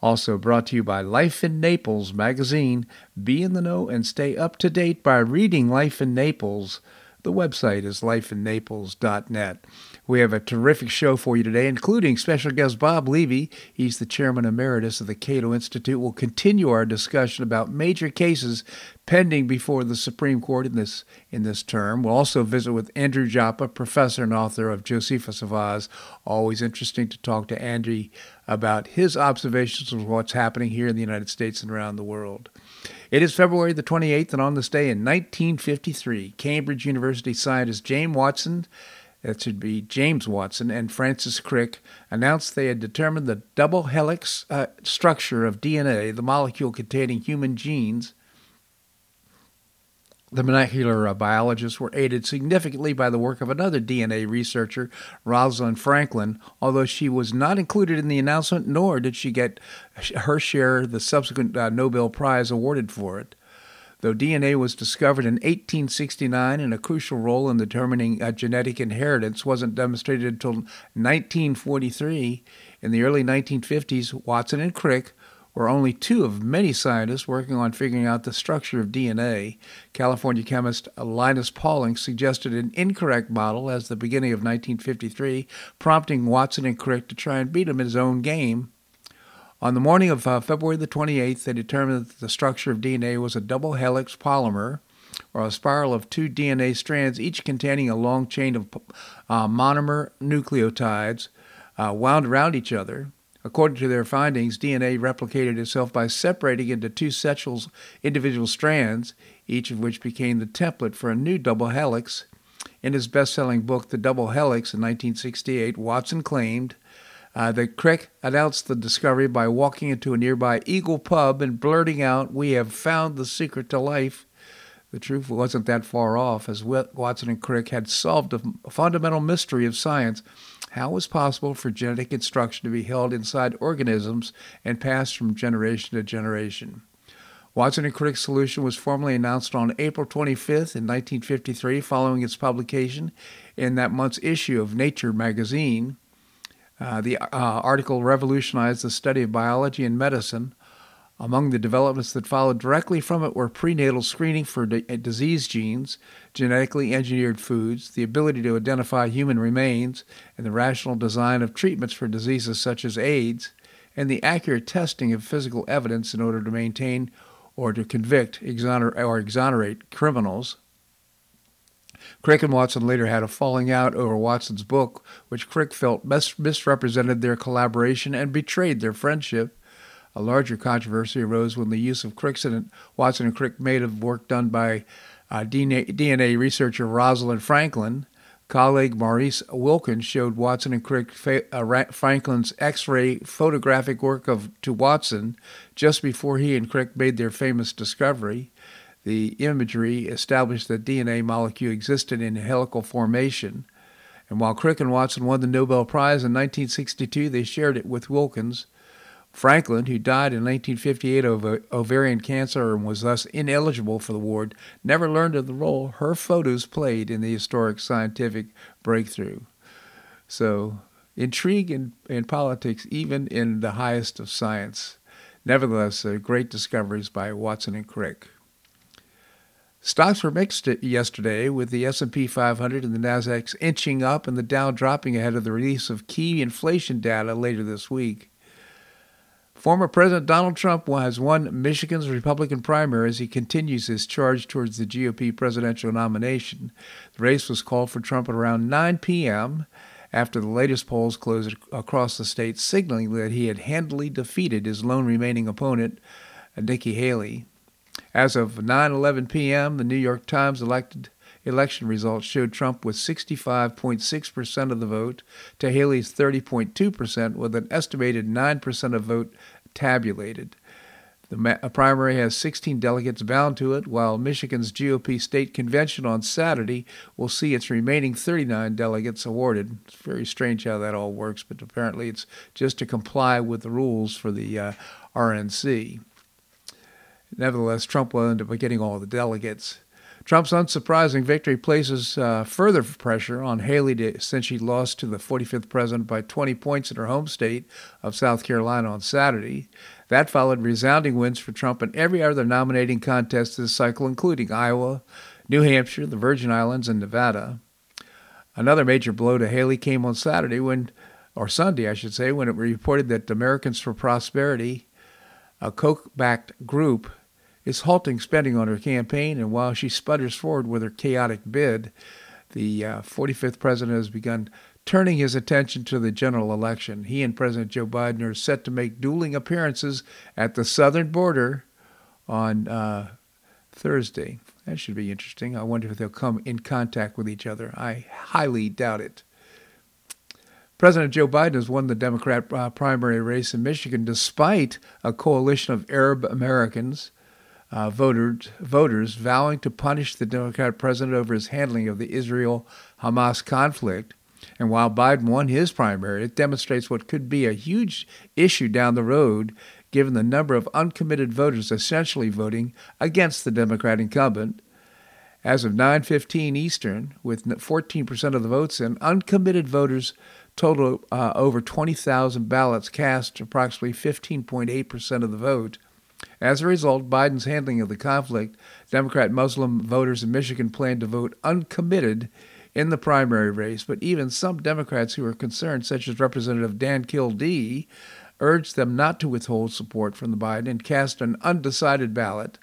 Also brought to you by Life in Naples magazine. Be in the know and stay up to date by reading Life in Naples. The website is lifeinnaples.net. We have a terrific show for you today, including special guest Bob Levy. He's the chairman emeritus of the Cato Institute. We'll continue our discussion about major cases pending before the Supreme Court in this in this term. We'll also visit with Andrew Joppa, professor and author of Josephus of Oz. Always interesting to talk to Andrew about his observations of what's happening here in the United States and around the world. It is February the 28th, and on this day in 1953, Cambridge University scientist James Watson that should be James Watson and Francis Crick, announced they had determined the double helix uh, structure of DNA, the molecule containing human genes. The molecular uh, biologists were aided significantly by the work of another DNA researcher, Rosalind Franklin, although she was not included in the announcement, nor did she get her share the subsequent uh, Nobel Prize awarded for it. Though DNA was discovered in 1869 and a crucial role in determining uh, genetic inheritance wasn't demonstrated until 1943, in the early 1950s, Watson and Crick were only two of many scientists working on figuring out the structure of DNA. California chemist Linus Pauling suggested an incorrect model as the beginning of 1953, prompting Watson and Crick to try and beat him in his own game. On the morning of uh, February the 28th, they determined that the structure of DNA was a double helix polymer, or a spiral of two DNA strands, each containing a long chain of uh, monomer nucleotides uh, wound around each other. According to their findings, DNA replicated itself by separating into two sexual individual strands, each of which became the template for a new double helix. In his best selling book, The Double Helix, in 1968, Watson claimed uh, the Crick announced the discovery by walking into a nearby Eagle pub and blurting out, We have found the secret to life. The truth wasn't that far off, as Watson and Crick had solved a fundamental mystery of science. How was possible for genetic instruction to be held inside organisms and passed from generation to generation? Watson and Crick's solution was formally announced on April 25th in 1953 following its publication in that month's issue of Nature magazine. Uh, the uh, article revolutionized the study of biology and medicine. Among the developments that followed directly from it were prenatal screening for uh, disease genes, genetically engineered foods, the ability to identify human remains, and the rational design of treatments for diseases such as AIDS, and the accurate testing of physical evidence in order to maintain or to convict exoner- or exonerate criminals. Crick and Watson later had a falling out over Watson's book, which Crick felt mis- misrepresented their collaboration and betrayed their friendship. A larger controversy arose when the use of Crick's and Watson and Crick made of work done by uh, DNA, DNA, researcher Rosalind Franklin. Colleague Maurice Wilkins showed Watson and Crick fa- uh, Franklin's X-ray photographic work of to Watson just before he and Crick made their famous discovery the imagery established that DNA molecule existed in helical formation. And while Crick and Watson won the Nobel Prize in 1962, they shared it with Wilkins. Franklin, who died in 1958 of ovarian cancer and was thus ineligible for the award, never learned of the role her photos played in the historic scientific breakthrough. So, intrigue in, in politics, even in the highest of science. Nevertheless, uh, great discoveries by Watson and Crick. Stocks were mixed yesterday, with the S&P 500 and the Nasdaq inching up and the Dow dropping ahead of the release of key inflation data later this week. Former President Donald Trump has won Michigan's Republican primary as he continues his charge towards the GOP presidential nomination. The race was called for Trump at around 9 p.m. after the latest polls closed across the state, signaling that he had handily defeated his lone remaining opponent, Nikki Haley. As of 9:11 p.m., the New York Times elected election results showed Trump with 65.6% of the vote to Haley's 30.2% with an estimated 9% of vote tabulated. The primary has 16 delegates bound to it, while Michigan's GOP state convention on Saturday will see its remaining 39 delegates awarded. It's very strange how that all works, but apparently it's just to comply with the rules for the uh, RNC. Nevertheless, Trump will end up getting all the delegates. Trump's unsurprising victory places uh, further pressure on Haley to, since she lost to the 45th president by 20 points in her home state of South Carolina on Saturday. That followed resounding wins for Trump in every other nominating contest this cycle, including Iowa, New Hampshire, the Virgin Islands, and Nevada. Another major blow to Haley came on Saturday when, or Sunday, I should say, when it was reported that Americans for Prosperity, a Koch-backed group, is halting spending on her campaign, and while she sputters forward with her chaotic bid, the uh, 45th president has begun turning his attention to the general election. He and President Joe Biden are set to make dueling appearances at the southern border on uh, Thursday. That should be interesting. I wonder if they'll come in contact with each other. I highly doubt it. President Joe Biden has won the Democrat uh, primary race in Michigan despite a coalition of Arab Americans uh, voters, voters vowing to punish the Democrat president over his handling of the Israel Hamas conflict. And while Biden won his primary, it demonstrates what could be a huge issue down the road given the number of uncommitted voters essentially voting against the Democrat incumbent. As of 9:15 Eastern, with 14% of the votes in, uncommitted voters total uh, over 20,000 ballots cast, approximately 15.8% of the vote. As a result, Biden's handling of the conflict, Democrat Muslim voters in Michigan plan to vote uncommitted in the primary race, but even some Democrats who are concerned, such as Representative Dan Kildee, urged them not to withhold support from the Biden and cast an undecided ballot.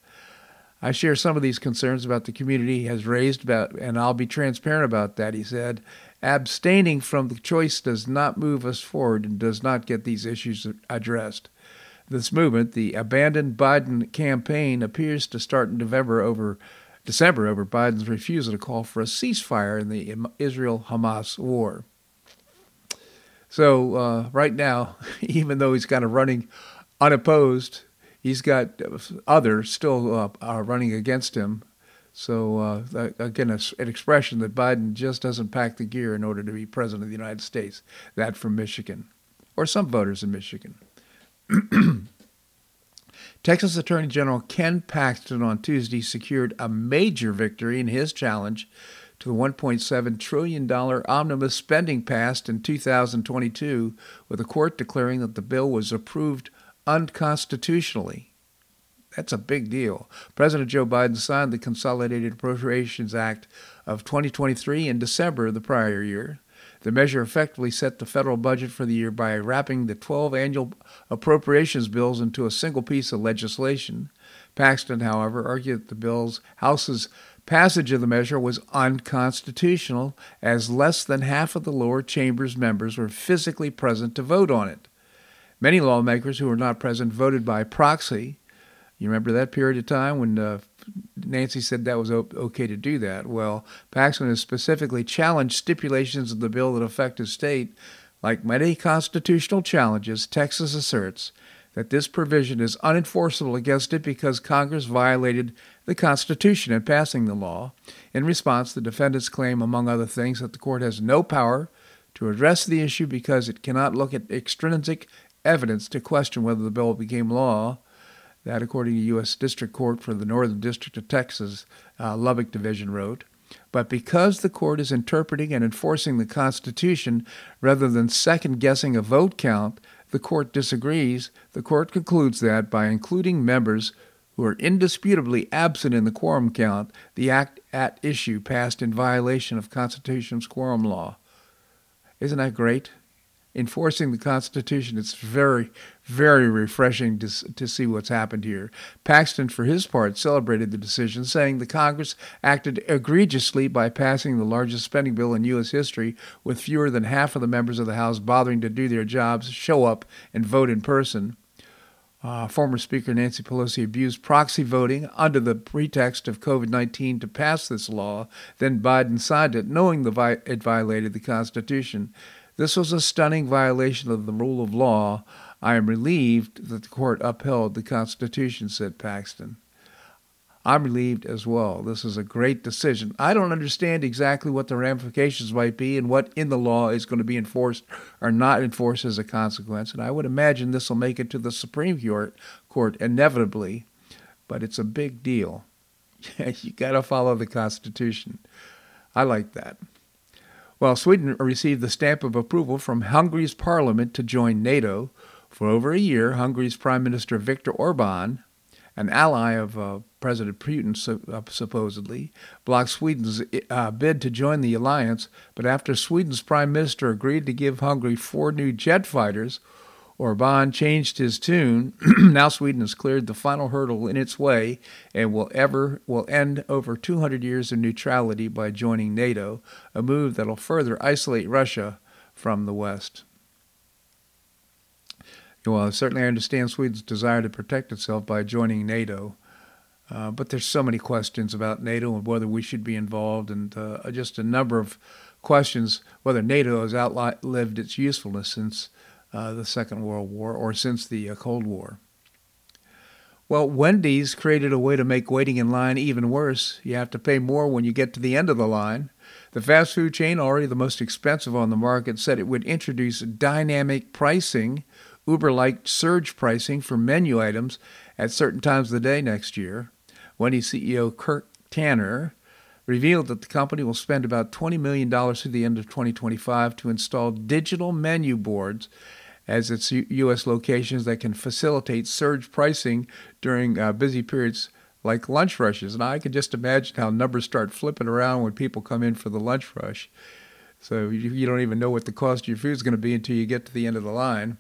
I share some of these concerns about the community has raised about, and I'll be transparent about that, he said. Abstaining from the choice does not move us forward and does not get these issues addressed. This movement, the abandoned Biden campaign, appears to start in November over December over Biden's refusal to call for a ceasefire in the Israel-Hamas war. So uh, right now, even though he's kind of running unopposed, he's got others still uh, are running against him. So uh, again, an expression that Biden just doesn't pack the gear in order to be president of the United States. That from Michigan, or some voters in Michigan. Texas Attorney General Ken Paxton on Tuesday secured a major victory in his challenge to the $1.7 trillion omnibus spending passed in 2022, with the court declaring that the bill was approved unconstitutionally. That's a big deal. President Joe Biden signed the Consolidated Appropriations Act of 2023 in December of the prior year. The measure effectively set the federal budget for the year by wrapping the 12 annual appropriations bills into a single piece of legislation. Paxton, however, argued that the bill's House's passage of the measure was unconstitutional, as less than half of the lower chamber's members were physically present to vote on it. Many lawmakers who were not present voted by proxy. You remember that period of time when uh, Nancy said that was okay to do that. Well, Paxton has specifically challenged stipulations of the bill that affect his state. Like many constitutional challenges, Texas asserts that this provision is unenforceable against it because Congress violated the Constitution in passing the law. In response, the defendants claim, among other things, that the court has no power to address the issue because it cannot look at extrinsic evidence to question whether the bill became law. That, according to U.S. District Court for the Northern District of Texas, uh, Lubbock Division wrote. But because the court is interpreting and enforcing the Constitution rather than second guessing a vote count, the court disagrees. The court concludes that by including members who are indisputably absent in the quorum count, the act at issue passed in violation of Constitution's quorum law. Isn't that great? enforcing the Constitution. It's very, very refreshing to, to see what's happened here. Paxton, for his part, celebrated the decision, saying the Congress acted egregiously by passing the largest spending bill in U.S. history with fewer than half of the members of the House bothering to do their jobs, show up, and vote in person. Uh, former Speaker Nancy Pelosi abused proxy voting under the pretext of COVID 19 to pass this law. Then Biden signed it, knowing the vi- it violated the Constitution. This was a stunning violation of the rule of law I am relieved that the court upheld the Constitution, said Paxton. I'm relieved as well. This is a great decision. I don't understand exactly what the ramifications might be and what in the law is going to be enforced or not enforced as a consequence. And I would imagine this will make it to the Supreme Court, inevitably, but it's a big deal. you got to follow the Constitution. I like that. Well, Sweden received the stamp of approval from Hungary's parliament to join NATO. For over a year, Hungary's Prime Minister Viktor Orban an ally of uh, President Putin, uh, supposedly, blocked Sweden's uh, bid to join the alliance. But after Sweden's prime minister agreed to give Hungary four new jet fighters, Orban changed his tune. now Sweden has cleared the final hurdle in its way and will ever will end over 200 years of neutrality by joining NATO, a move that will further isolate Russia from the West. Well, certainly I understand Sweden's desire to protect itself by joining NATO. Uh, but there's so many questions about NATO and whether we should be involved, and uh, just a number of questions whether NATO has outlived its usefulness since uh, the Second World War or since the uh, Cold War. Well, Wendy's created a way to make waiting in line even worse. You have to pay more when you get to the end of the line. The fast food chain, already the most expensive on the market, said it would introduce dynamic pricing Uber like surge pricing for menu items at certain times of the day next year. Wendy's CEO Kirk Tanner revealed that the company will spend about $20 million through the end of 2025 to install digital menu boards as its U- U.S. locations that can facilitate surge pricing during uh, busy periods like lunch rushes. And I can just imagine how numbers start flipping around when people come in for the lunch rush. So you, you don't even know what the cost of your food is going to be until you get to the end of the line.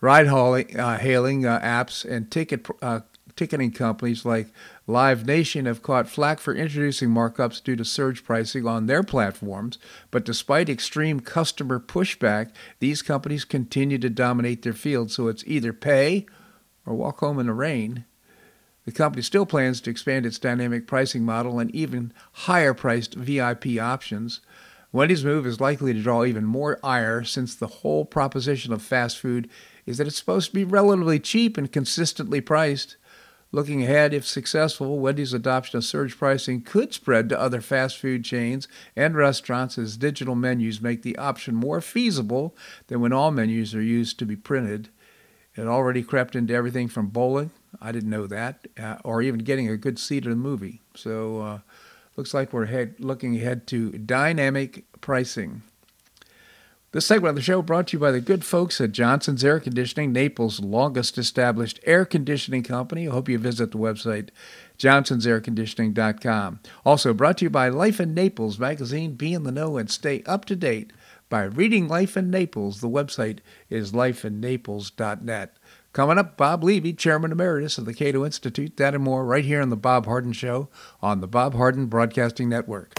Ride hauling, uh, hailing uh, apps and ticket uh, ticketing companies like Live Nation have caught flack for introducing markups due to surge pricing on their platforms, but despite extreme customer pushback, these companies continue to dominate their field, so it's either pay or walk home in the rain. The company still plans to expand its dynamic pricing model and even higher priced VIP options. Wendy's move is likely to draw even more ire since the whole proposition of fast food is that it's supposed to be relatively cheap and consistently priced. Looking ahead, if successful, Wendy's adoption of surge pricing could spread to other fast food chains and restaurants as digital menus make the option more feasible than when all menus are used to be printed. It already crept into everything from bowling, I didn't know that, uh, or even getting a good seat at a movie. So, uh, looks like we're head, looking ahead to dynamic pricing. This segment of the show brought to you by the good folks at Johnson's Air Conditioning, Naples' longest established air conditioning company. I hope you visit the website johnsonsairconditioning.com. Also brought to you by Life in Naples magazine. Be in the know and stay up to date by reading Life in Naples. The website is lifeinnaples.net. Coming up, Bob Levy, Chairman Emeritus of the Cato Institute. That and more right here on The Bob Harden Show on the Bob Harden Broadcasting Network.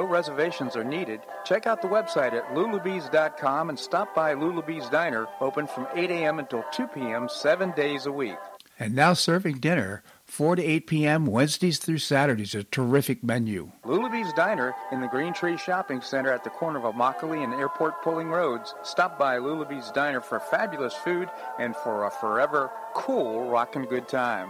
reservations are needed. Check out the website at lulabees.com and stop by Lulabee's Diner, open from 8 a.m. until 2 p.m., seven days a week. And now serving dinner 4 to 8 p.m. Wednesdays through Saturdays. A terrific menu. Lulabee's Diner in the Green Tree Shopping Center at the corner of Immokalee and Airport Pulling Roads. Stop by Lulabee's Diner for fabulous food and for a forever cool rockin' good time.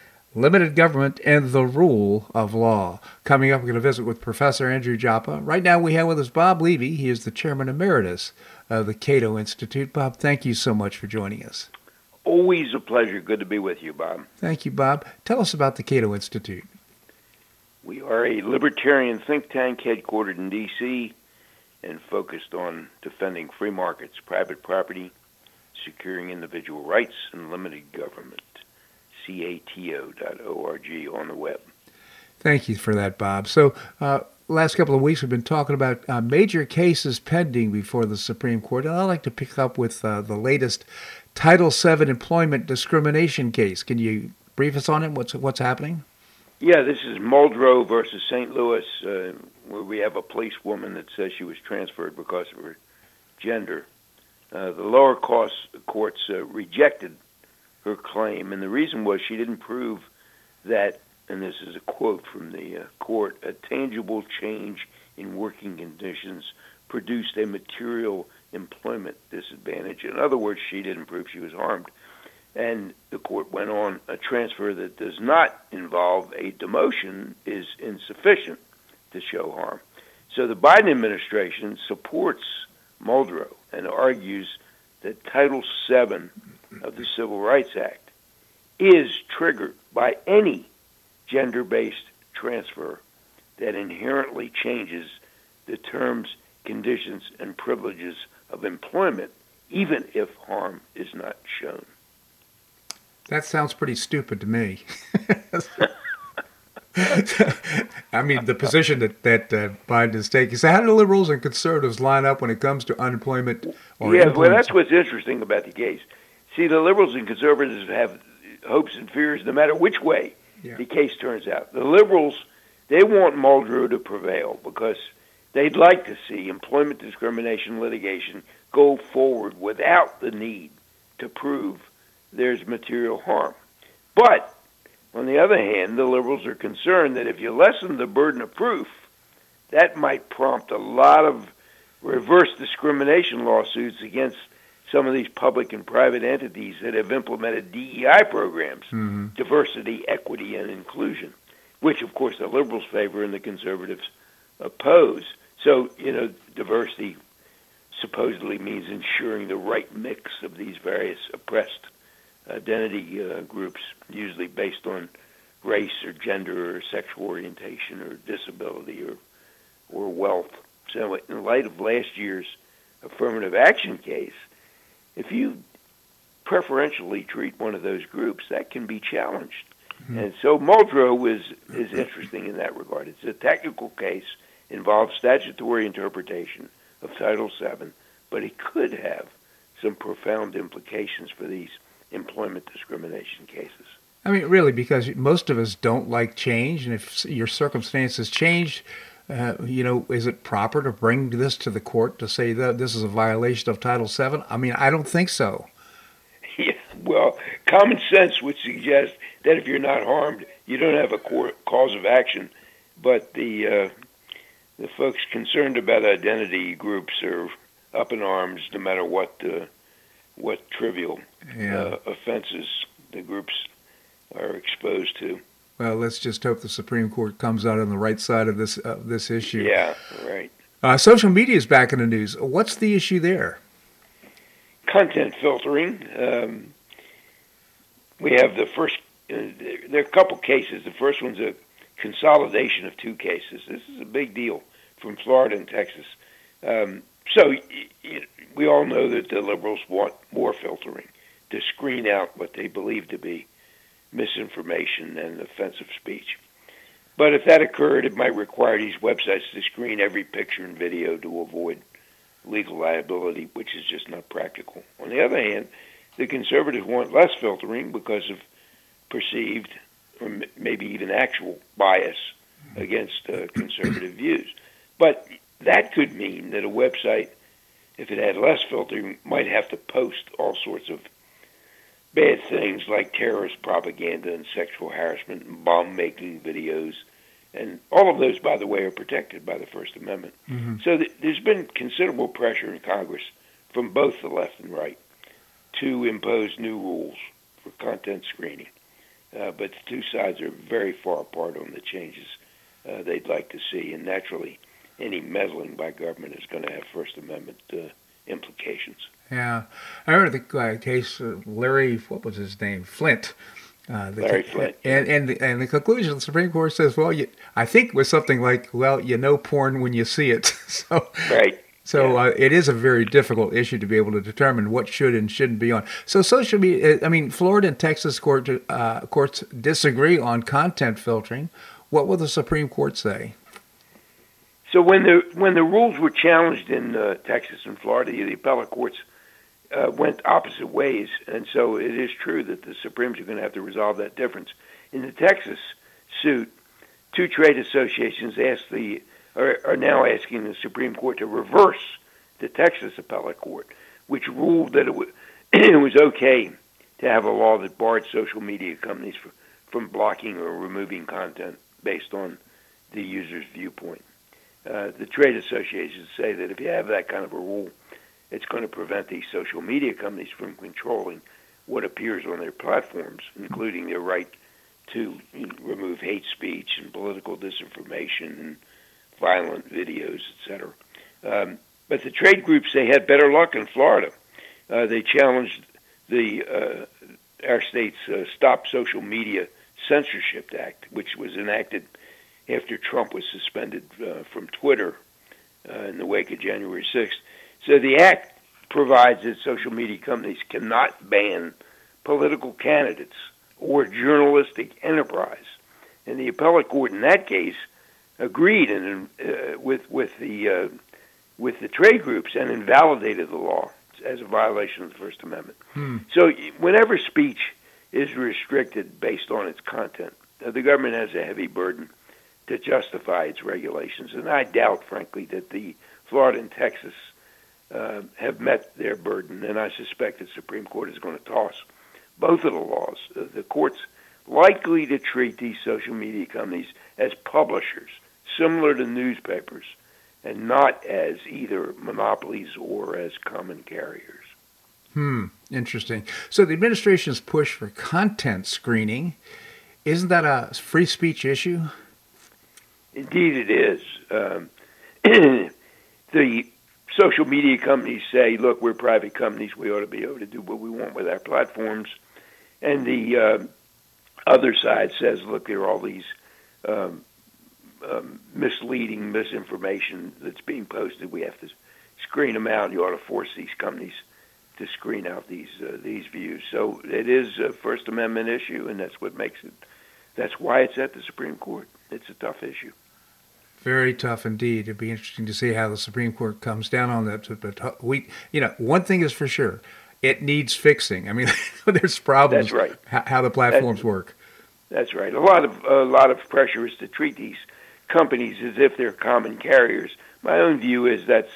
limited government, and the rule of law. Coming up, we're going to visit with Professor Andrew Joppa. Right now, we have with us Bob Levy. He is the chairman emeritus of the Cato Institute. Bob, thank you so much for joining us. Always a pleasure. Good to be with you, Bob. Thank you, Bob. Tell us about the Cato Institute. We are a libertarian think tank headquartered in D.C. and focused on defending free markets, private property, securing individual rights, and limited government. cato.org on the web. Thank you for that, Bob. So, uh, last couple of weeks we've been talking about uh, major cases pending before the Supreme Court, and I'd like to pick up with uh, the latest Title VII employment discrimination case. Can you brief us on it? What's what's happening? Yeah, this is Muldrow versus St. Louis, uh, where we have a police woman that says she was transferred because of her gender. Uh, the lower courts, courts uh, rejected her claim, and the reason was she didn't prove that, and this is a quote from the uh, court, a tangible change in working conditions produced a material employment disadvantage. In other words, she didn't prove she was harmed. And the court went on a transfer that does not involve a demotion is insufficient to show harm. So the Biden administration supports Muldrow and argues that Title VII of the Civil Rights Act is triggered by any gender based transfer that inherently changes the terms, conditions, and privileges of employment, even if harm is not shown. That sounds pretty stupid to me. I mean, the position that that uh, Biden is taking. So, how do liberals and conservatives line up when it comes to unemployment? Or yeah, well, that's what's interesting about the case. See, the liberals and conservatives have hopes and fears no matter which way yeah. the case turns out. The liberals, they want Muldrow to prevail because they'd like to see employment discrimination litigation go forward without the need to prove there's material harm. But on the other hand, the liberals are concerned that if you lessen the burden of proof, that might prompt a lot of reverse discrimination lawsuits against some of these public and private entities that have implemented DEI programs, mm-hmm. diversity, equity, and inclusion, which, of course, the liberals favor and the conservatives oppose. So, you know, diversity supposedly means ensuring the right mix of these various oppressed identity uh, groups, usually based on race or gender or sexual orientation or disability or or wealth. So, in light of last year's affirmative action case, if you preferentially treat one of those groups, that can be challenged. Mm-hmm. And so Muldrow is is interesting in that regard. It's a technical case, involves statutory interpretation of Title VII, but it could have some profound implications for these employment discrimination cases. I mean, really, because most of us don't like change, and if your circumstances change, uh, you know, is it proper to bring this to the court to say that this is a violation of Title VII? I mean, I don't think so. Yeah, well, common sense would suggest that if you're not harmed, you don't have a court, cause of action. But the uh, the folks concerned about identity groups are up in arms, no matter what uh, what trivial Yeah. uh, offenses the groups are exposed to. Well, let's just hope the Supreme Court comes out on the right side of this uh, this issue. Yeah, right. Uh, social media is back in the news. What's the issue there? Content filtering. Um, we have the first. Uh, there are a couple cases. The first one's a consolidation of two cases. This is a big deal from Florida and Texas. Um, so y- y- we all know that the liberals want more filtering to screen out what they believe to be misinformation and offensive speech. But if that occurred, it might require these websites to screen every picture and video to avoid legal liability, which is just not practical. On the other hand, the conservatives want less filtering because of perceived or maybe even actual bias against uh, conservative views. But that could mean that a website, if it had less filtering, might have to post all sorts of bad things like terrorist propaganda and sexual harassment and bomb making videos. And all of those, by the way, are protected by the First Amendment. So th- there's been considerable pressure in Congress from both the left and right to impose new rules for content screening. Uh, but the two sides are very far apart on the changes uh, they'd like to see, and naturally, any meddling by government is going to have First Amendment uh, implications. Yeah, I remember the uh, case uh, Larry. What was his name? Flynt. Uh, the, Larry Flynt. And and the, and the conclusion, the Supreme Court says, well, you, I think was something like, well, you know porn when you see it. so Right. so Yeah. uh, it is a very difficult issue to be able to determine what should and shouldn't be on. So social media. I mean, Florida and Texas court, uh, courts disagree on content filtering. What will the Supreme Court say? So when the when the rules were challenged in uh, Texas and Florida, the appellate courts uh, went opposite ways, and so it is true that the Supremes are going to have to resolve that difference. In the Texas suit, two trade associations asked the are, are now asking the Supreme Court to reverse the Texas appellate court, which ruled that it, w- it was okay to have a law that barred social media companies for, from blocking or removing content based on the user's viewpoint. Uh, the trade associations say that if you have that kind of a rule, it's going to prevent these social media companies from controlling what appears on their platforms, including their right to you know, remove hate speech and political disinformation and violent videos, etc. Um, but the trade groups they had better luck in Florida. Uh, they challenged the uh, our state's uh, Stop Social Media Censorship Act, which was enacted after Trump was suspended uh, from Twitter uh, in the wake of January 6th. So the act provides that social media companies cannot ban political candidates or journalistic enterprise. And the appellate court in that case agreed and uh, with with the uh, with the trade groups and invalidated the law as a violation of the First Amendment. Hmm. So whenever speech is restricted based on its content, uh, the government has a heavy burden to justify its regulations, and I doubt, frankly, that the Florida and Texas uh, have met their burden, and I suspect the Supreme Court is going to toss both of the laws. Uh, the court's likely to treat these social media companies as publishers, similar to newspapers, and not as either monopolies or as common carriers. Hmm, interesting. So the administration's push for content screening, isn't that a free speech issue? Indeed, it is. Um, the social media companies say, "Look, we're private companies. We ought to be able to do what we want with our platforms," and the uh, other side says, "Look, there are all these um, um, misleading misinformation that's being posted. We have to screen them out. You ought to force these companies to screen out these uh, these views." So it is a First Amendment issue, and that's what makes it. That's why it's at the Supreme Court. It's a tough issue. Very tough indeed. It'd be interesting to see how the Supreme Court comes down on that. But we, you know, one thing is for sure, it needs fixing. I mean, there's problems. That's right. How, the platforms work. That's right. A lot of a lot of pressure is to treat these companies as if they're common carriers. My own view is that's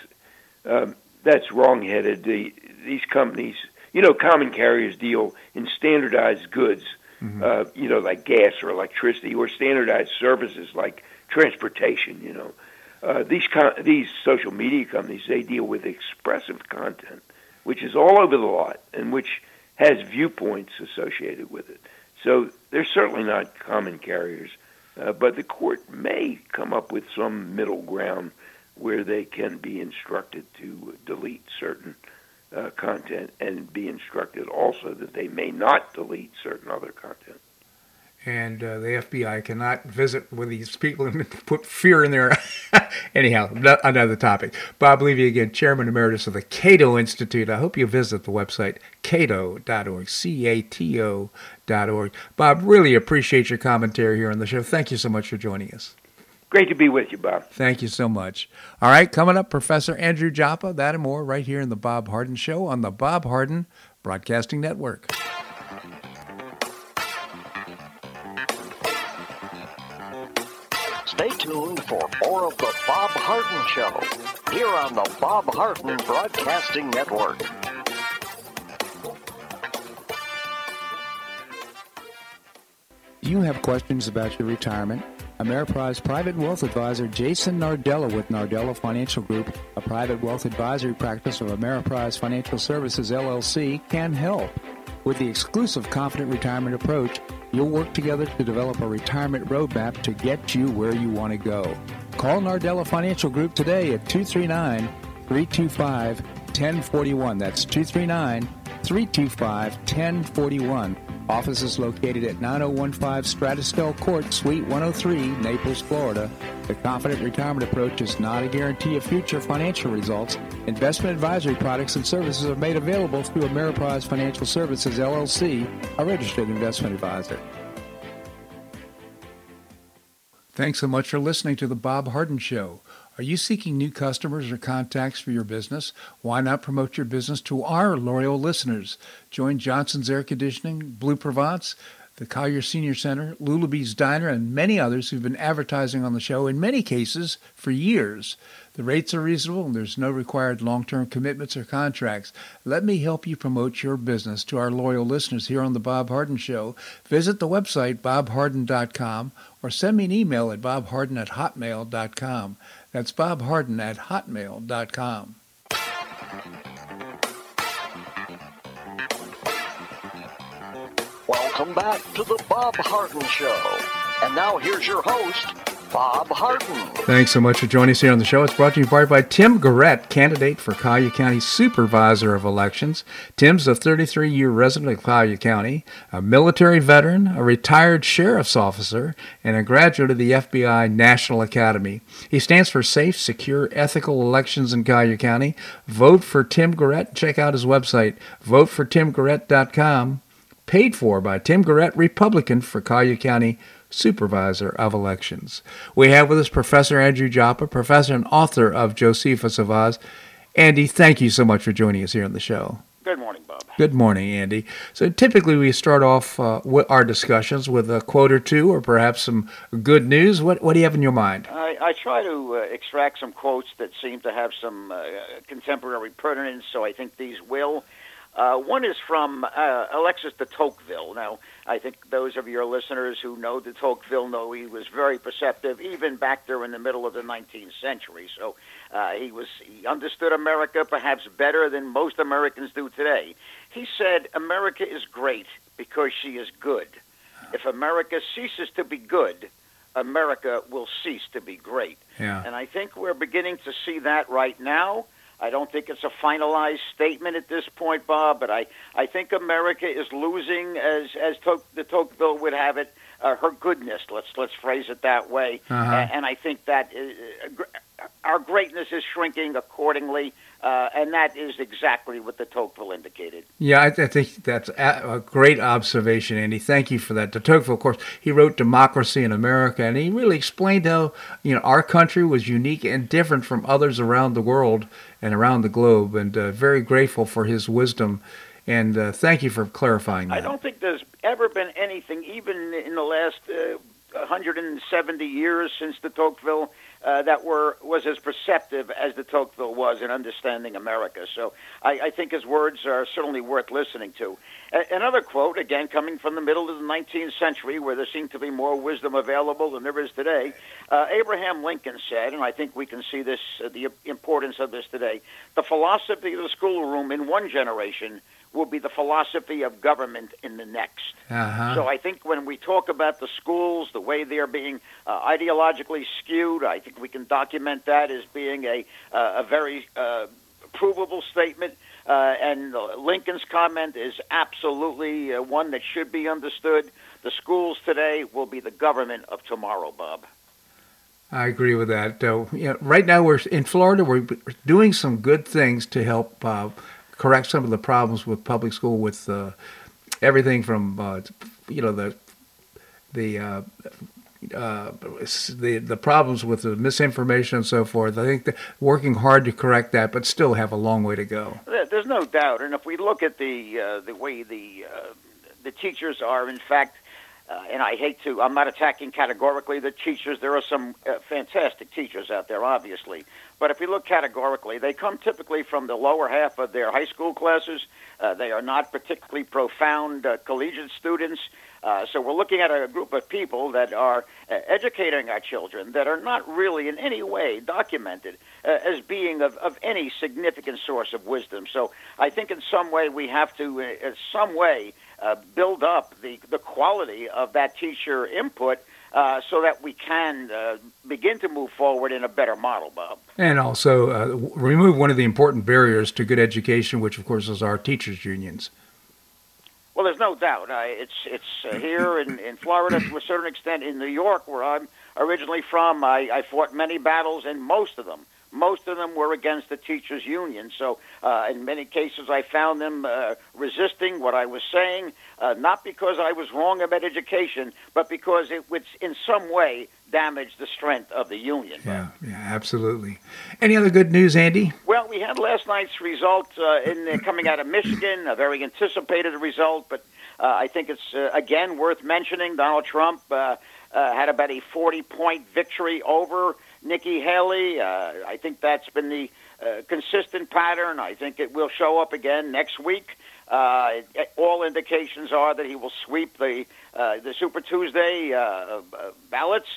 um, that's wrongheaded. The, these companies, you know, common carriers deal in standardized goods, uh, you know, like gas or electricity, or standardized services like transportation. You know, uh, these con- these social media companies they deal with expressive content, which is all over the lot and which has viewpoints associated with it. So they're certainly not common carriers, uh, but the court may come up with some middle ground where they can be instructed to delete certain uh, content and be instructed also that they may not delete certain other content and uh, the FBI cannot visit with these people and put fear in their. Anyhow, another topic. Bob Levy again, Chairman Emeritus of the Cato Institute. I hope you visit the website cato.org, C A T O.org. Bob, really appreciate your commentary here on the show. Thank you so much for joining us. Great to be with you, Bob. Thank you so much. All right, coming up, Professor Andrew Joppa, that and more right here in the Bob Harden Show on the Bob Harden Broadcasting Network. Stay tuned for more of the Bob Harden Show here on the Bob Harden Broadcasting Network. You have questions about your retirement? Ameriprise Private Wealth Advisor Jason Nardella with Nardella Financial Group, a private wealth advisory practice of Ameriprise Financial Services LLC, can help. With the exclusive Confident Retirement approach, you'll work together to develop a retirement roadmap to get you where you want to go. Call Nardella Financial Group today at 239 325 1041. That's 239 325 1041 Office is located at 9015 Strada Stell Court, Suite 103, Naples, Florida. The Confident Retirement Approach is not a guarantee of future financial results. Investment advisory products and services are made available through Ameriprise Financial Services, LLC, a registered investment advisor. Thanks so much for listening to The Bob Harden Show. Are you seeking new customers or contacts for your business? Why not promote your business to our loyal listeners? Join Johnson's Air Conditioning, Bleu Provence, the Collier Senior Center, Lulabee's Diner, and many others who've been advertising on the show, in many cases, for years. The rates are reasonable and there's no required long term commitments or contracts. Let me help you promote your business to our loyal listeners here on The Bob Harden Show. Visit the website bobharden.com or send me an email at bobharden at hotmail.com. That's Bob Harden at hotmail.com. Welcome back to the Bob Harden Show. And now here's your host, Bob Harden. Thanks so much for joining us here on the show. It's brought to you by Tim Garrett, candidate for Collier County Supervisor of Elections. Tim's a 33 year resident of Collier County, a military veteran, a retired sheriff's officer, and a graduate of the FBI National Academy. He stands for safe, secure, ethical elections in Collier County. Vote for Tim Garrett. Check out his website, votefortimgarrett.com. Paid for by Tim Garrett, Republican for Collier County Supervisor of Elections. We have with us Professor Andrew Joppa, professor and author of Josephus of Oz. Andy, thank you so much for joining us here on the show. Good morning, Bob. Good morning, Andy. So typically we start off uh, our discussions with a quote or two, or perhaps some good news. What What do you have in your mind? I, I try to uh, extract some quotes that seem to have some uh, contemporary pertinence, so I think these will. Uh, one is from uh, Alexis de Tocqueville. Now, I think those of your listeners who know de Tocqueville know he was very perceptive, even back there in the middle of the 19th century. So uh, he was he understood America perhaps better than most Americans do today. He said, "America is great because she is good. If America ceases to be good." America will cease to be great. Yeah. And I think we're beginning to see that right now. I don't think it's a finalized statement at this point, Bob, but I, I think America is losing, as as to- the Tocqueville would have it, uh, her goodness. Let's let's phrase it that way. Uh-huh. And, and I think that uh, our greatness is shrinking accordingly. Uh, and that is exactly what the Tocqueville indicated. Yeah, I, I, think that's a great observation, Andy. Thank you for that. De Tocqueville, of course, he wrote Democracy in America, and he really explained how you know our country was unique and different from others around the world and around the globe. And uh, very grateful for his wisdom. And uh, thank you for clarifying that. I don't think there's ever been anything, even in the last uh, 170 years since the Tocqueville uh, that were was as perceptive as de Tocqueville was in understanding America. So I, I think his words are certainly worth listening to. A- another quote, again coming from the middle of the 19th century, where there seemed to be more wisdom available than there is today. Uh, Abraham Lincoln said, and I think we can see this uh, the importance of this today: the philosophy of the schoolroom in one generation will be the philosophy of government in the next. Uh-huh. So I think when we talk about the schools, the way they're being uh, ideologically skewed, I think we can document that as being a uh, a very uh, provable statement. Uh, and Lincoln's comment is absolutely uh, one that should be understood. The schools today will be the government of tomorrow, Bob. I agree with that. Uh, you know, right now, we're in Florida. We're doing some good things to help uh, correct some of the problems with public school, with uh, everything from uh, you know the the uh, uh, the the problems with the misinformation and so forth. I think working hard to correct that, but still have a long way to go. There's no doubt, and if we look at the uh, the way the uh, the teachers are, in fact. Uh, and I hate to, I'm not attacking categorically the teachers. There are some uh, fantastic teachers out there, obviously. But if you look categorically, they come typically from the lower half of their high school classes. Uh, they are not particularly profound uh, collegiate students. Uh, so we're looking at a group of people that are uh, educating our children that are not really in any way documented as being of, of any significant source of wisdom. So I think in some way we have to, in some way, uh, build up the, the quality of that teacher input uh, so that we can uh, begin to move forward in a better model, Bob. And also uh, remove one of the important barriers to good education, which of course is our teachers' unions. Well, there's no doubt. it's it's uh, here in, in Florida to a certain extent. In New York, where I'm originally from, I, I fought many battles, and most of them most of them were against the teachers' union. So, uh, in many cases, I found them uh, resisting what I was saying, uh, not because I was wrong about education, but because it would, in some way, damage the strength of the union. Yeah, yeah, absolutely. Any other good news, Andy? Well, we had last night's result uh, in coming out of Michigan, a very anticipated result, but uh, I think it's uh, again worth mentioning. Donald Trump had about a 40-point victory over Nikki Haley. Uh, I think that's been the uh, consistent pattern. I think it will show up again next week. Uh, all indications are that he will sweep the uh, the Super Tuesday uh, uh, ballots.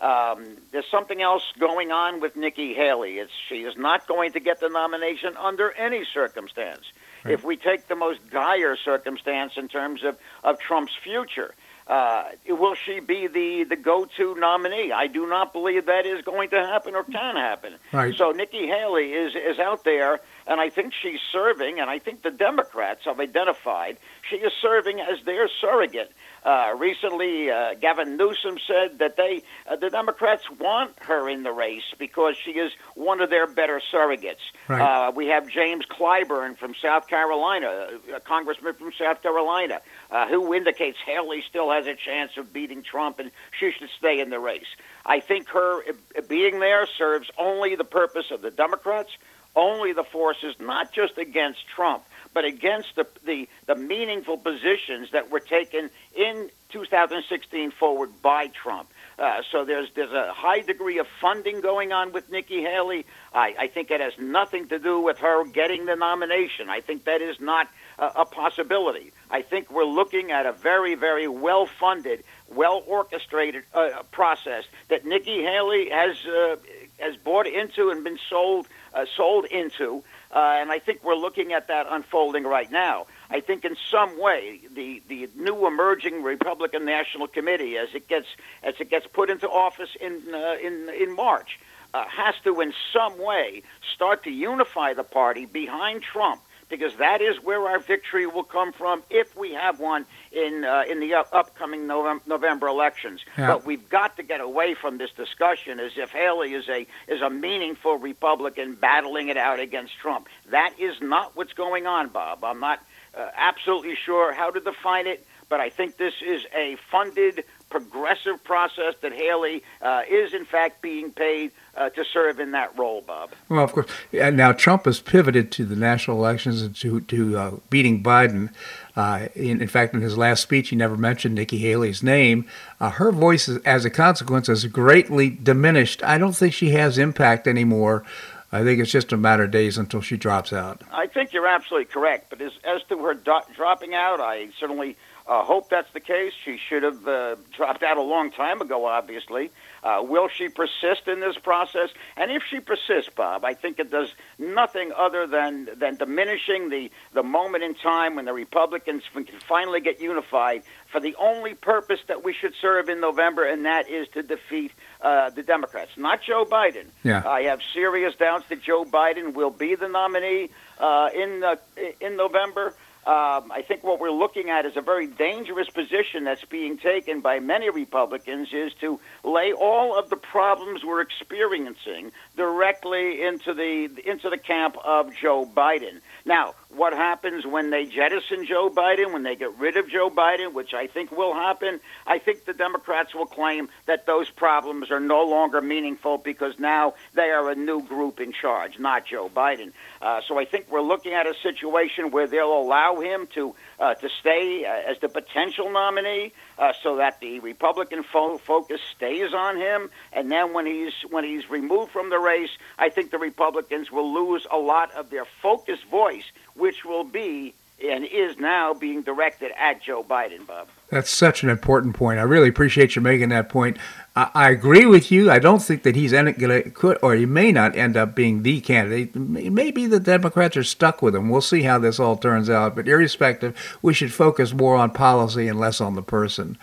Um, there's something else going on with Nikki Haley. It's, she is not going to get the nomination under any circumstance. Right. If we take the most dire circumstance in terms of, of Trump's future, uh, will she be the, the go-to nominee? I do not believe that is going to happen or can happen. Right. So Nikki Haley is is out there, and I think she's serving, and I think the Democrats have identified she is serving as their surrogate. Uh, recently, uh, Gavin Newsom said that they, uh, the Democrats, want her in the race because she is one of their better surrogates. Right. Uh, we have James Clyburn from South Carolina, a congressman from South Carolina, uh, who indicates Haley still has a chance of beating Trump and she should stay in the race. I think her being there serves only the purpose of the Democrats, only the forces, not just against Trump but against the, the, the meaningful positions that were taken in 2016 forward by Trump. Uh, so there's there's a high degree of funding going on with Nikki Haley. I, I think it has nothing to do with her getting the nomination. I think that is not a, a possibility. I think we're looking at a very very well funded, well orchestrated uh, process that Nikki Haley has uh, has bought into and been sold uh, sold into. Uh, and I think we're looking at that unfolding right now. I think in some way the, the new emerging Republican National Committee, as it gets as it gets put into office in uh, in in March, uh, has to in some way start to unify the party behind Trump because that is where our victory will come from if we have one in uh, in the up- upcoming November, November elections. Yeah. But we've got to get away from this discussion as if Haley is a is a meaningful Republican battling it out against Trump. That is not what's going on, Bob. I'm not uh, absolutely sure how to define it, but I think this is a funded progressive process that Haley uh, is, in fact, being paid uh, to serve in that role, Bob. Well, of course. And now Trump has pivoted to the national elections and to, to uh, beating Biden. Uh, in, in, fact, in his last speech, he never mentioned Nikki Haley's name. Uh, her voice, as a consequence, has greatly diminished. I don't think she has impact anymore. I think it's just a matter of days until she drops out. I think you're absolutely correct. But as, as to her do- dropping out, I certainly uh, hope that's the case. She should have uh, dropped out a long time ago, obviously. Uh, will she persist in this process? And if she persists, Bob, I think it does nothing other than, than diminishing the, the moment in time when the Republicans can finally get unified for the only purpose that we should serve in November, and that is to defeat uh, the Democrats, not Joe Biden. Yeah. I have serious doubts that Joe Biden will be the nominee uh, in uh, in November. Um, I think what we're looking at is a very dangerous position that's being taken by many Republicans is to lay all of the problems we're experiencing directly into the into the camp of Joe Biden. Now, what happens when they jettison Joe Biden, when they get rid of Joe Biden, which I think will happen, I think the Democrats will claim that those problems are no longer meaningful because now they are a new group in charge, not Joe Biden. Uh, so I think we're looking at a situation where they'll allow him to uh, to stay uh, as the potential nominee, uh, so that the Republican fo- focus stays on him. And then when he's when he's removed from the race, I think the Republicans will lose a lot of their focused voice, which will be and is now being directed at Joe Biden, Bob. That's such an important point. I really appreciate you making that point. I, I agree with you. I don't think that he's going to could or he may not end up being the candidate. Maybe the Democrats are stuck with him. We'll see how this all turns out. But irrespective, we should focus more on policy and less on the person.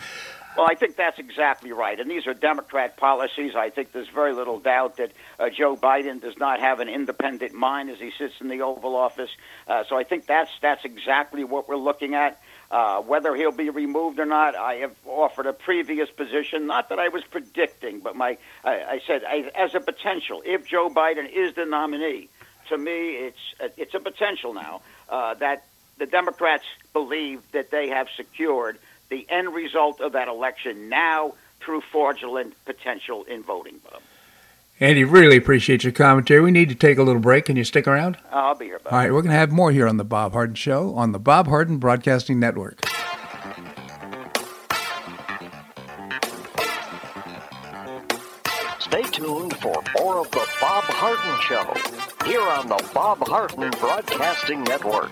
Well, I think that's exactly right. And these are Democrat policies. I think there's very little doubt that uh, Joe Biden does not have an independent mind as he sits in the Oval Office. Uh, so I think that's that's exactly what we're looking at. Uh, whether he'll be removed or not, I have offered a previous position. Not that I was predicting, but my I, I said I, as a potential. If Joe Biden is the nominee, to me, it's it's a potential now uh, that the Democrats believe that they have secured the end result of that election now through fraudulent potential in voting, Bob. Andy, really appreciate your commentary. We need to take a little break. Can you stick around? I'll be here, Bob. All right, we're going to have more here on the Bob Harden Show on the Bob Harden Broadcasting Network. Stay tuned for more of the Bob Harden Show here on the Bob Harden Broadcasting Network.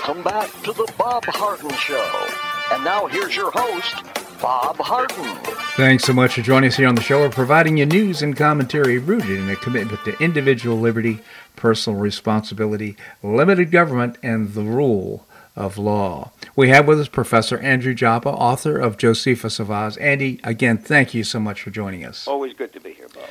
Welcome back to the Bob Harden Show. And now here's your host, Bob Harden. Thanks so much for joining us here on the show. We're providing you news and commentary rooted in a commitment to individual liberty, personal responsibility, limited government, and the rule of law. We have with us Professor Andrew Joppa, author of Josephus of Oz. Andy, again, thank you so much for joining us. Always good to be here, Bob.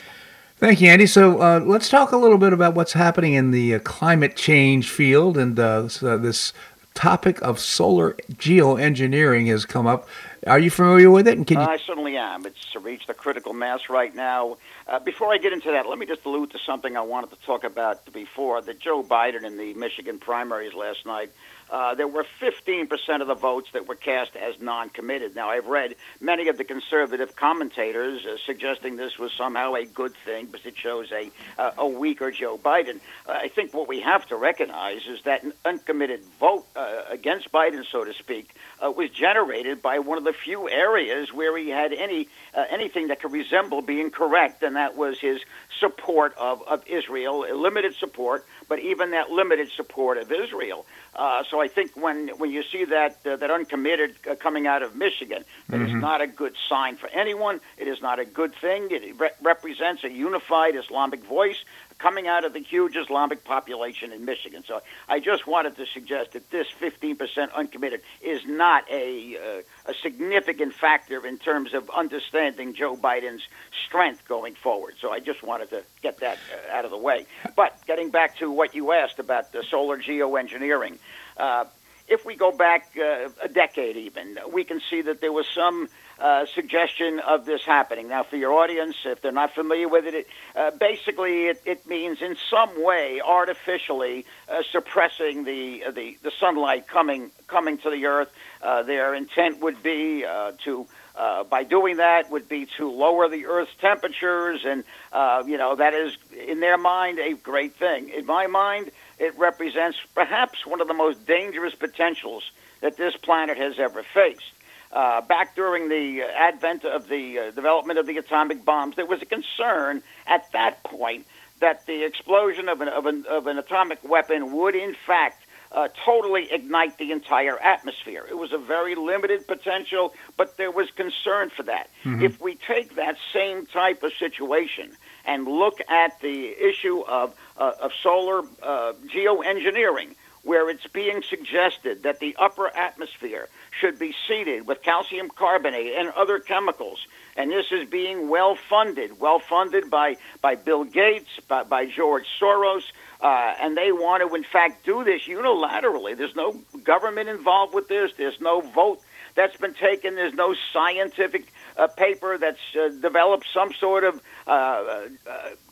Thank you, Andy. So uh, let's talk a little bit about what's happening in the uh, climate change field. And uh, so this topic of solar geoengineering has come up. Are you familiar with it? And can you... I certainly am. It's reached a critical mass right now. Uh, before I get into that, let me just allude to something I wanted to talk about before. That Joe Biden in the Michigan primaries last night uh, there were 15% of the votes that were cast as non-committed. Now, I've read many of the conservative commentators uh, suggesting this was somehow a good thing because it shows a uh, a weaker Joe Biden. I think what we have to recognize is that an uncommitted vote uh, against Biden, so to speak, uh, was generated by one of the few areas where he had any anything that could resemble being correct, and that was his support of, of Israel, limited support, but even that limited support of Israel. Uh, so I think when when you see that uh, that uncommitted uh, coming out of Michigan, that mm-hmm. is not a good sign for anyone. It is not a good thing. It re- represents a unified Islamic voice coming out of the huge Islamic population in Michigan. So I just wanted to suggest that this 15% uncommitted is not a, uh, a significant factor in terms of understanding Joe Biden's strength going forward. So I just wanted to get that uh, out of the way. But getting back to what you asked about the solar geoengineering, uh, if we go back uh, a decade even, we can see that there was some uh, suggestion of this happening. Now, for your audience, if they're not familiar with it, it uh, basically it, it, means in some way artificially uh, suppressing the, uh, the the sunlight coming coming to the earth. Uh, their intent would be to uh, by doing that would be to lower the Earth's temperatures, and uh, you know that is in their mind a great thing. In my mind, it represents perhaps one of the most dangerous potentials that this planet has ever faced. Uh, back during the advent of the uh, development of the atomic bombs, there was a concern at that point that the explosion of an, of an, of an atomic weapon would, in fact, uh, totally ignite the entire atmosphere. It was a very limited potential, but there was concern for that. Mm-hmm. If we take that same type of situation and look at the issue of, uh, of solar uh, geoengineering, where it's being suggested that the upper atmosphere should be seeded with calcium carbonate and other chemicals. And this is being well funded, well funded by, by Bill Gates, by, by George Soros, uh, and they want to, in fact, do this unilaterally. There's no government involved with this. There's no vote that's been taken. There's no scientific uh, paper that's uh, developed some sort of uh, uh,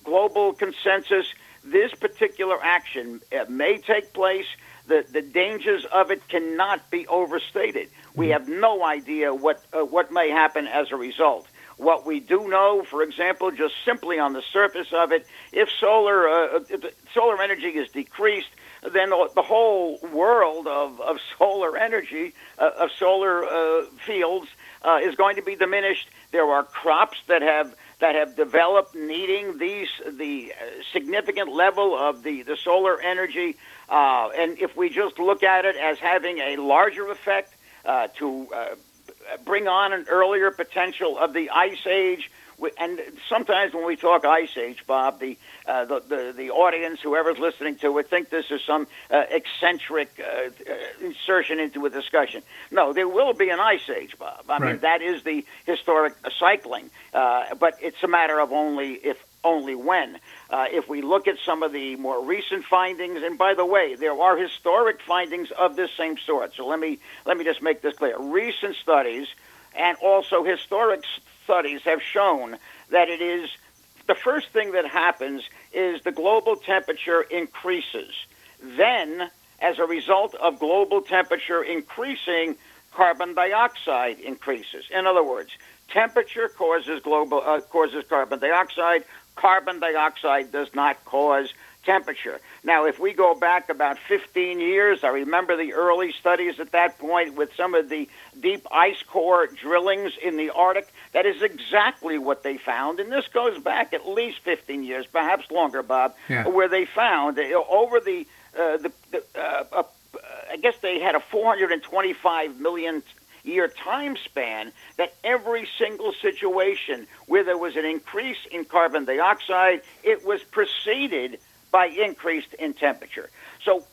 global consensus. This particular action uh, may take place the, the dangers of it cannot be overstated. We mm-hmm. have no idea what, uh, what may happen as a result. What we do know, for example, just simply on the surface of it, if solar, uh, if solar energy is decreased, then the whole world of, of solar energy, uh, of solar uh, fields, uh, is going to be diminished. There are crops that have that have developed needing these the uh, significant level of the, the solar energy uh, and if we just look at it as having a larger effect uh, to uh, bring on an earlier potential of the ice age, and sometimes when we talk ice age, Bob, the uh, the, the, the audience, whoever's listening to it, think this is some uh, eccentric uh, uh insertion into a discussion. No, there will be an ice age, Bob. I right. mean that is the historic cycling, uh, but it's a matter of only if only when. Uh, if we look at some of the more recent findings, and by the way, there are historic findings of this same sort. So let me let me just make this clear. Recent studies and also historic studies have shown that it is the first thing that happens is the global temperature increases. Then, as a result of global temperature increasing, carbon dioxide increases. In other words, temperature causes global uh, causes carbon dioxide carbon dioxide does not cause temperature. Now, if we go back about 15 years, I remember the early studies at that point with some of the deep ice core drillings in the Arctic. That is exactly what they found. And this goes back at least 15 years, perhaps longer, Bob, yeah. where they found over the, uh, the, the uh, uh, I guess they had a 425 million year time span that every single situation where there was an increase in carbon dioxide, it was preceded by increase in temperature. So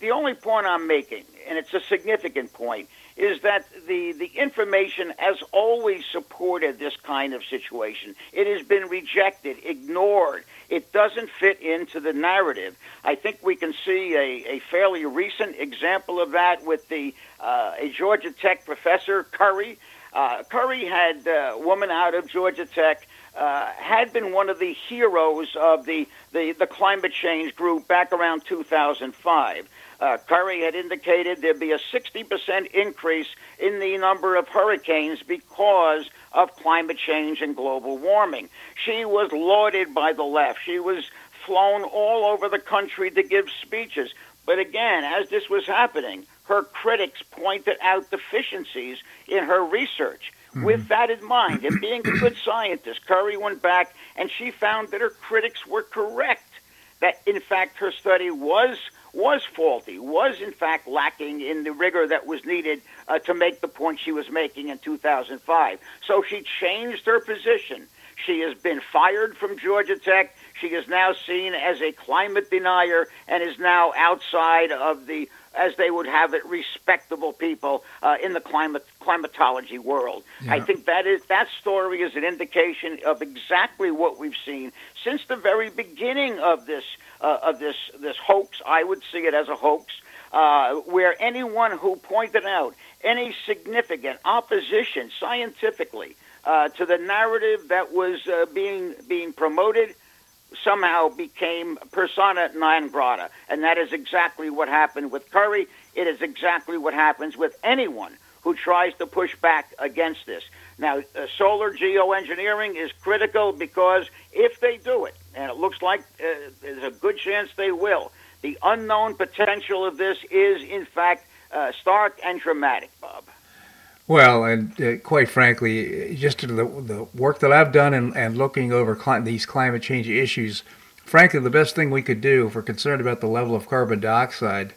the only point I'm making, and it's a significant point, is that the, the information has always supported this kind of situation. It has been rejected, ignored. It doesn't fit into the narrative. I think we can see a, a fairly recent example of that with the uh, a Georgia Tech professor, Curry. Uh, Curry had uh, a woman out of Georgia Tech uh, had been one of the heroes of the, the, the climate change group back around 2005. Uh, Curry had indicated there'd be a 60% increase in the number of hurricanes because of climate change and global warming. She was lauded by the left. She was flown all over the country to give speeches. But again, as this was happening, her critics pointed out deficiencies in her research. Mm-hmm. With that in mind, and being a good scientist, Curry went back and she found that her critics were correct. That in fact her study was was faulty, was in fact lacking in the rigor that was needed uh, to make the point she was making in 2005. So she changed her position. She has been fired from Georgia Tech. She is now seen as a climate denier and is now outside of the as they would have it, respectable people uh, in the climate climatology world. Yeah. I think that is that story is an indication of exactly what we've seen since the very beginning of this uh, of this this hoax. I would see it as a hoax, uh, where anyone who pointed out any significant opposition scientifically uh, to the narrative that was uh, being being promoted somehow became persona non grata. And that is exactly what happened with Curry. It is exactly what happens with anyone who tries to push back against this. Now, uh, solar geoengineering is critical because if they do it, and it looks like uh, there's a good chance they will, the unknown potential of this is, in fact, uh, stark and dramatic, Bob. Well, and uh, quite frankly, just the, the work that I've done and, and looking over cli- these climate change issues, frankly, the best thing we could do if we're concerned about the level of carbon dioxide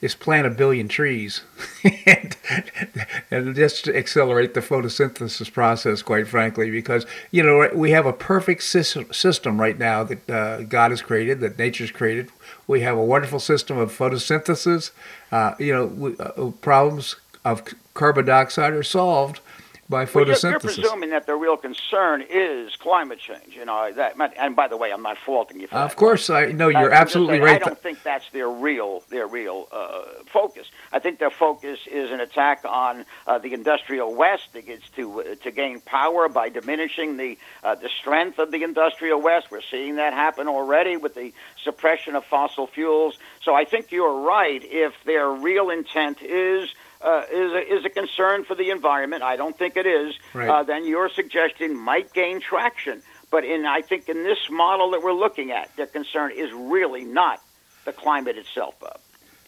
is plant a billion trees and, and just accelerate the photosynthesis process, quite frankly, because, you know, we have a perfect system right now that uh, God has created, that nature's created. We have a wonderful system of photosynthesis. Uh, you know, we, uh, problems of carbon dioxide are solved by photosynthesis. Well, you're, presuming that the real concern is climate change. You know that, and by the way, I'm not faulting you. For of that. course, I know you're absolutely right. I don't think that's their real their real uh, focus. I think their focus is an attack on uh, the industrial West. It's to uh, to gain power by diminishing the uh, the strength of the industrial West. We're seeing that happen already with the suppression of fossil fuels. So I think you're right. If their real intent is uh, is a, is a concern for the environment. I don't think it is. Right. Uh, then your suggestion might gain traction. But in I think in this model that we're looking at, the concern is really not the climate itself, Bob.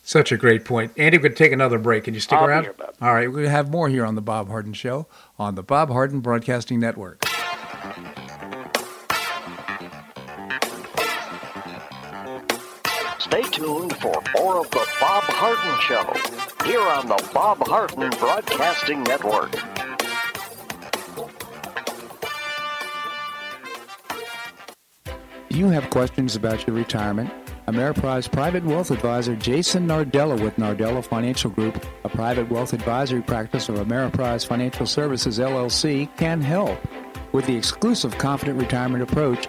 Such a great point. Andy, we're going to take another break. Can you stick I'll around? Here, All right, we're going to have more here on the Bob Harden Show on the Bob Harden Broadcasting Network. Stay tuned for more of the Bob Harden Show here on the Bob Harden Broadcasting Network. You have questions about your retirement? Ameriprise Private Wealth Advisor Jason Nardella with Nardella Financial Group, a private wealth advisory practice of Ameriprise Financial Services LLC, can help. With the exclusive Confident Retirement approach,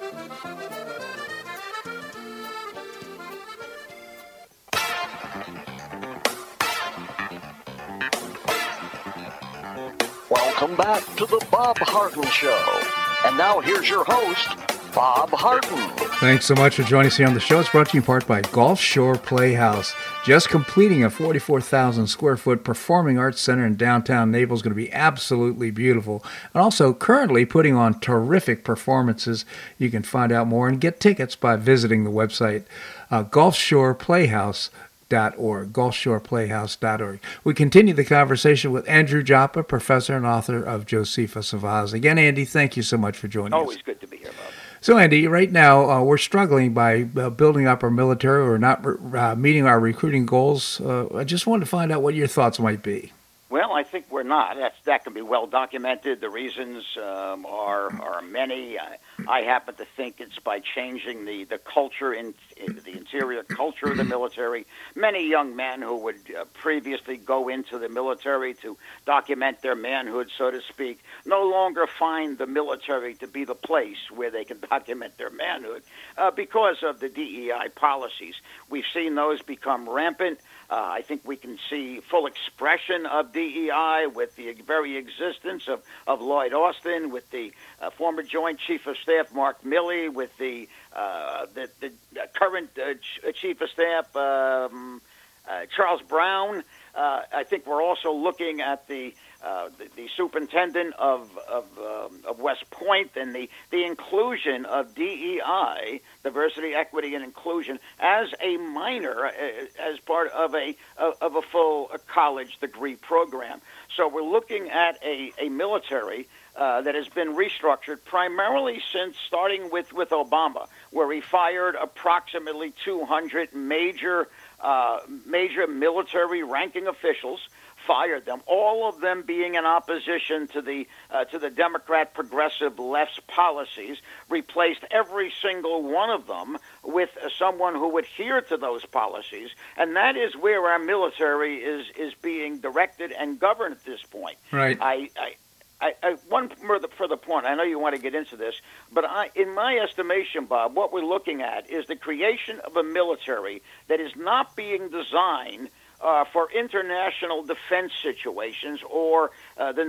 Welcome back to the Bob Harden Show. And now here's your host, Bob Harden. Thanks so much for joining us here on the show. It's brought to you in part by Gulf Shore Playhouse. Just completing a 44,000 square foot performing arts center in downtown Naples is going to be absolutely beautiful. And also currently putting on terrific performances. You can find out more and get tickets by visiting the website uh, Gulf Shore Playhouse gulfshoreplayhouse.org, gulfshoreplayhouse.org. We continue the conversation with Andrew Joppa, professor and author of Josephus of Oz. Again, Andy, thank you so much for joining Always us. Always good to be here, Bob. So, Andy, right now uh, we're struggling by uh, building up our military or not uh, meeting our recruiting goals. Uh, I just wanted to find out what your thoughts might be. Well, I think we're not. That's, that can be well documented. The reasons um, are are many. I, I happen to think it's by changing the the culture in the interior culture of the military. Many young men who would uh, previously go into the military to document their manhood, so to speak, no longer find the military to be the place where they can document their manhood uh, because of the DEI policies. We've seen those become rampant. Uh, I think we can see full expression of DEI with the very existence of, of Lloyd Austin, with the uh, former Joint Chief of Staff Mark Milley, with the uh, the, the current uh, ch- Chief of Staff um, uh, Charles Brown. Uh, I think we're also looking at the uh, the, the superintendent of of, um, of West Point and the the inclusion of DEI, diversity, equity, and inclusion, as a minor, uh, as part of a of a full college degree program. So we're looking at a a military. Uh, that has been restructured primarily since starting with, with Obama, where he fired approximately 200 major uh, major military ranking officials fired them, all of them being in opposition to the uh, to the Democrat progressive left's policies, replaced every single one of them with uh, someone who adhered to those policies, and that is where our military is is being directed and governed at this point. Right. I, I I, I, one further, point. I know you want to get into this, but I, in my estimation, Bob, what we're looking at is the creation of a military that is not being designed uh, for international defense situations or uh, the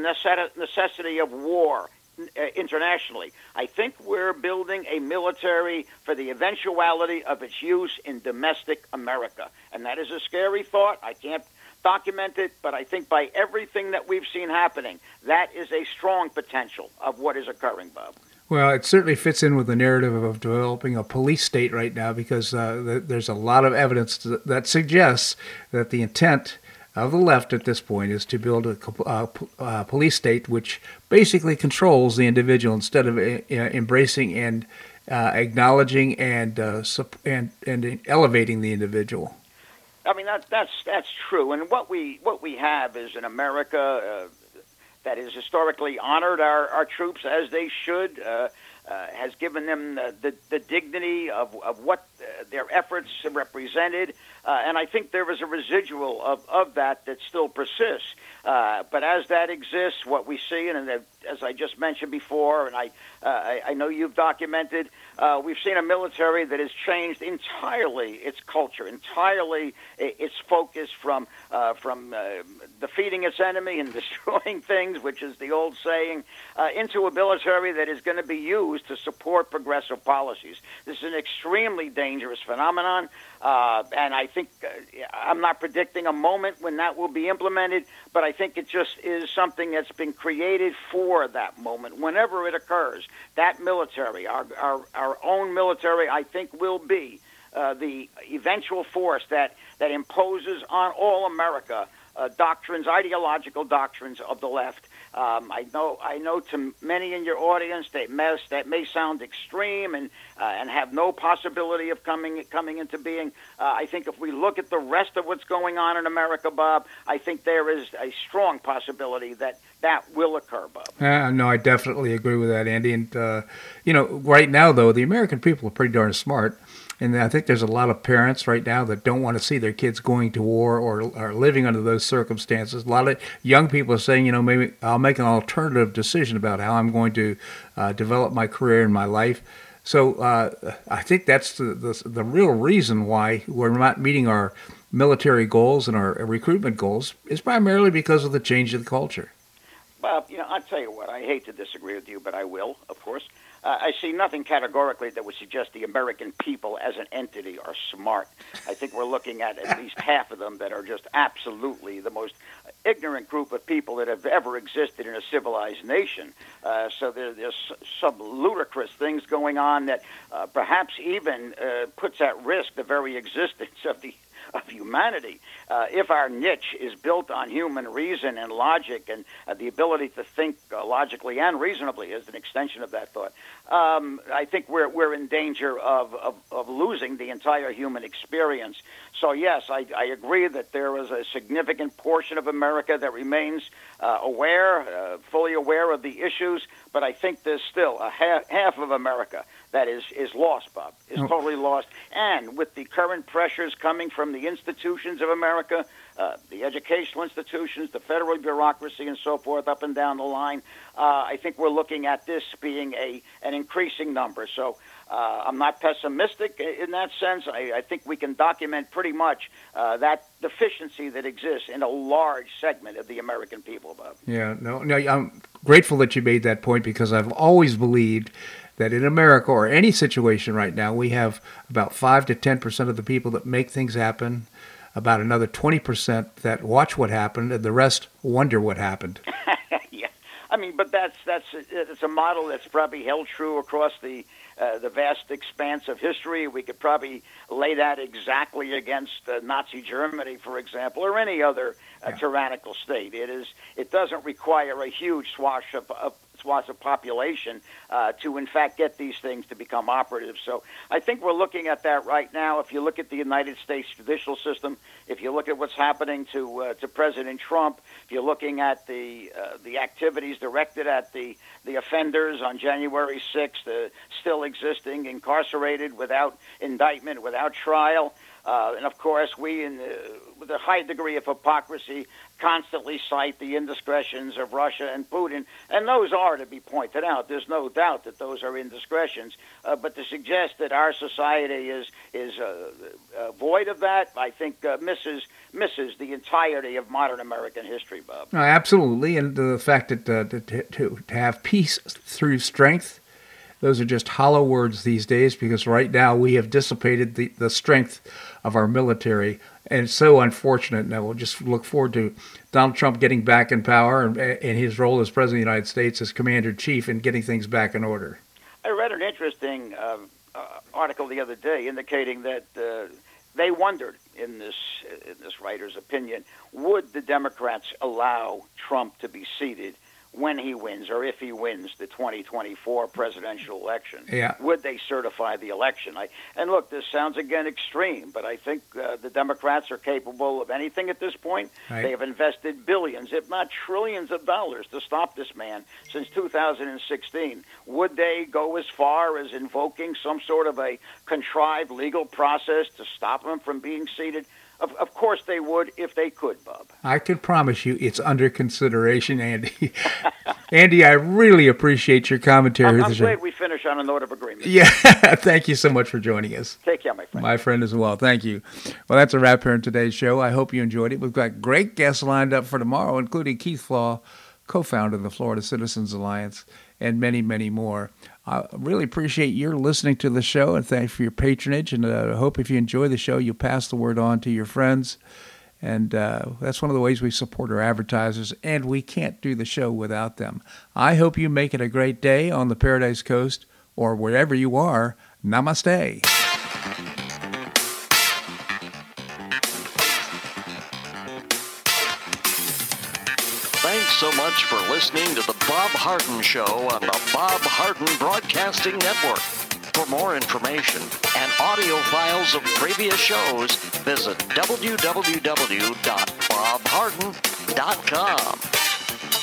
necessity of war uh, internationally. I think we're building a military for the eventuality of its use in domestic America, and that is a scary thought. I can't document it, but I think by everything that we've seen happening, that is a strong potential of what is occurring, Bob. Well, it certainly fits in with the narrative of developing a police state right now because uh, there's a lot of evidence that suggests that the intent of the left at this point is to build a uh, uh, police state which basically controls the individual instead of uh, embracing and uh, acknowledging and, uh, and and elevating the individual. I mean that, that's that's true, and what we what we have is in America uh, that has historically honored our, our troops as they should, uh, uh, has given them the, the, the dignity of, of what their efforts represented, uh, and I think there is a residual of, of that that still persists. Uh, but as that exists, what we see, and as I just mentioned before, and I, uh, I, I, know you've documented, uh, we've seen a military that has changed entirely its culture, entirely its focus from uh, from uh, defeating its enemy and destroying things, which is the old saying, uh, into a military that is going to be used to support progressive policies. This is an extremely dangerous dangerous phenomenon. Uh, and I think uh, I'm not predicting a moment when that will be implemented, but I think it just is something that's been created for that moment. Whenever it occurs, that military, our, our, our own military, I think will be uh, the eventual force that, that imposes on all America uh, doctrines, ideological doctrines of the left. Um, I know, I know, to many in your audience, that may, that may sound extreme and uh, and have no possibility of coming coming into being. Uh, I think if we look at the rest of what's going on in America, Bob, I think there is a strong possibility that that will occur, Bob. No, I definitely agree with that, Andy. And uh, you know, right now though, the American people are pretty darn smart. And I think there's a lot of parents right now that don't want to see their kids going to war or, are living under those circumstances. A lot of young people are saying, you know, maybe I'll make an alternative decision about how I'm going to uh, develop my career and my life. So uh, I think that's the, the, the real reason why we're not meeting our military goals and our recruitment goals is primarily because of the change of the culture. Well, you know, I'll tell you what. I hate to disagree with you, but I will, of course. Uh, I see nothing categorically that would suggest the American people as an entity are smart. I think we're looking at at least half of them that are just absolutely the most ignorant group of people that have ever existed in a civilized nation. Uh, so there, there's some ludicrous things going on that uh, perhaps even uh, puts at risk the very existence of the of humanity. Uh, if our niche is built on human reason and logic and uh, the ability to think uh, logically and reasonably as an extension of that thought, um, I think we're, we're in danger of, of, of, losing the entire human experience. So, yes, I, I agree that there is a significant portion of America that remains uh, aware, uh, fully aware of the issues, but I think there's still a half, half of America that is, is lost, Bob, is oh. totally lost. And with the current pressures coming from the institutions of America, uh, the educational institutions, the federal bureaucracy, and so forth, up and down the line, uh, I think we're looking at this being a an increasing number. So uh, I'm not pessimistic in that sense. I, I think we can document pretty much uh, that deficiency that exists in a large segment of the American people, Bob. Yeah, no, no, I'm grateful that you made that point because I've always believed that in America or any situation right now, we have about 5 to 10% of the people that make things happen, about another 20% that watch what happened, and the rest wonder what happened. yeah. I mean, but that's that's it's a model that's probably held true across the uh, the vast expanse of history. We could probably lay that exactly against uh, Nazi Germany, for example, or any other uh, yeah. tyrannical state. It is it doesn't require a huge swath of, of swaths of population uh, to, in fact, get these things to become operative. So I think we're looking at that right now. If you look at the United States judicial system, if you look at what's happening to uh, to President Trump, if you're looking at the uh, the activities directed at the the offenders on January 6th, uh, still existing, incarcerated without indictment, without trial. Uh, and of course, we, in the, with a high degree of hypocrisy, constantly cite the indiscretions of Russia and Putin, and those are to be pointed out. There's no doubt that those are indiscretions. Uh, but to suggest that our society is is uh, uh, void of that, I think uh, misses misses the entirety of modern American history, Bob. absolutely, and the fact that uh, to, to, to have peace through strength those are just hollow words these days because right now we have dissipated the, the strength of our military. And so unfortunate. And I will just look forward to Donald Trump getting back in power and, and his role as President of the United States as Commander in Chief and getting things back in order. I read an interesting uh, uh, article the other day indicating that uh, they wondered, in this in this writer's opinion, would the Democrats allow Trump to be seated when he wins or if he wins the 2024 presidential election. Yeah. Would they certify the election? I, and look, this sounds again extreme, but I think uh, the Democrats are capable of anything at this point. Right. They have invested billions, if not trillions of dollars to stop this man since 2016. Would they go as far as invoking some sort of a contrived legal process to stop him from being seated? Of, of course they would if they could, Bob. I can promise you it's under consideration, Andy. Andy, I really appreciate your commentary. I'm, I'm glad we finish on a note of agreement. Yeah, thank you so much for joining us. Take care, my friend. My friend as well. Thank you. Well, that's a wrap here on today's show. I hope you enjoyed it. We've got great guests lined up for tomorrow, including Keith Flaugh, co-founder of the Florida Citizens Alliance, and many, many more. I really appreciate your listening to the show and thank you for your patronage. And uh, I hope if you enjoy the show, you'll pass the word on to your friends. And uh, that's one of the ways we support our advertisers, and we can't do the show without them. I hope you make it a great day on the Paradise Coast or wherever you are. Namaste. So much for listening to The Bob Harden Show on the Bob Harden Broadcasting Network. For more information and audio files of previous shows, visit www.bobharden.com.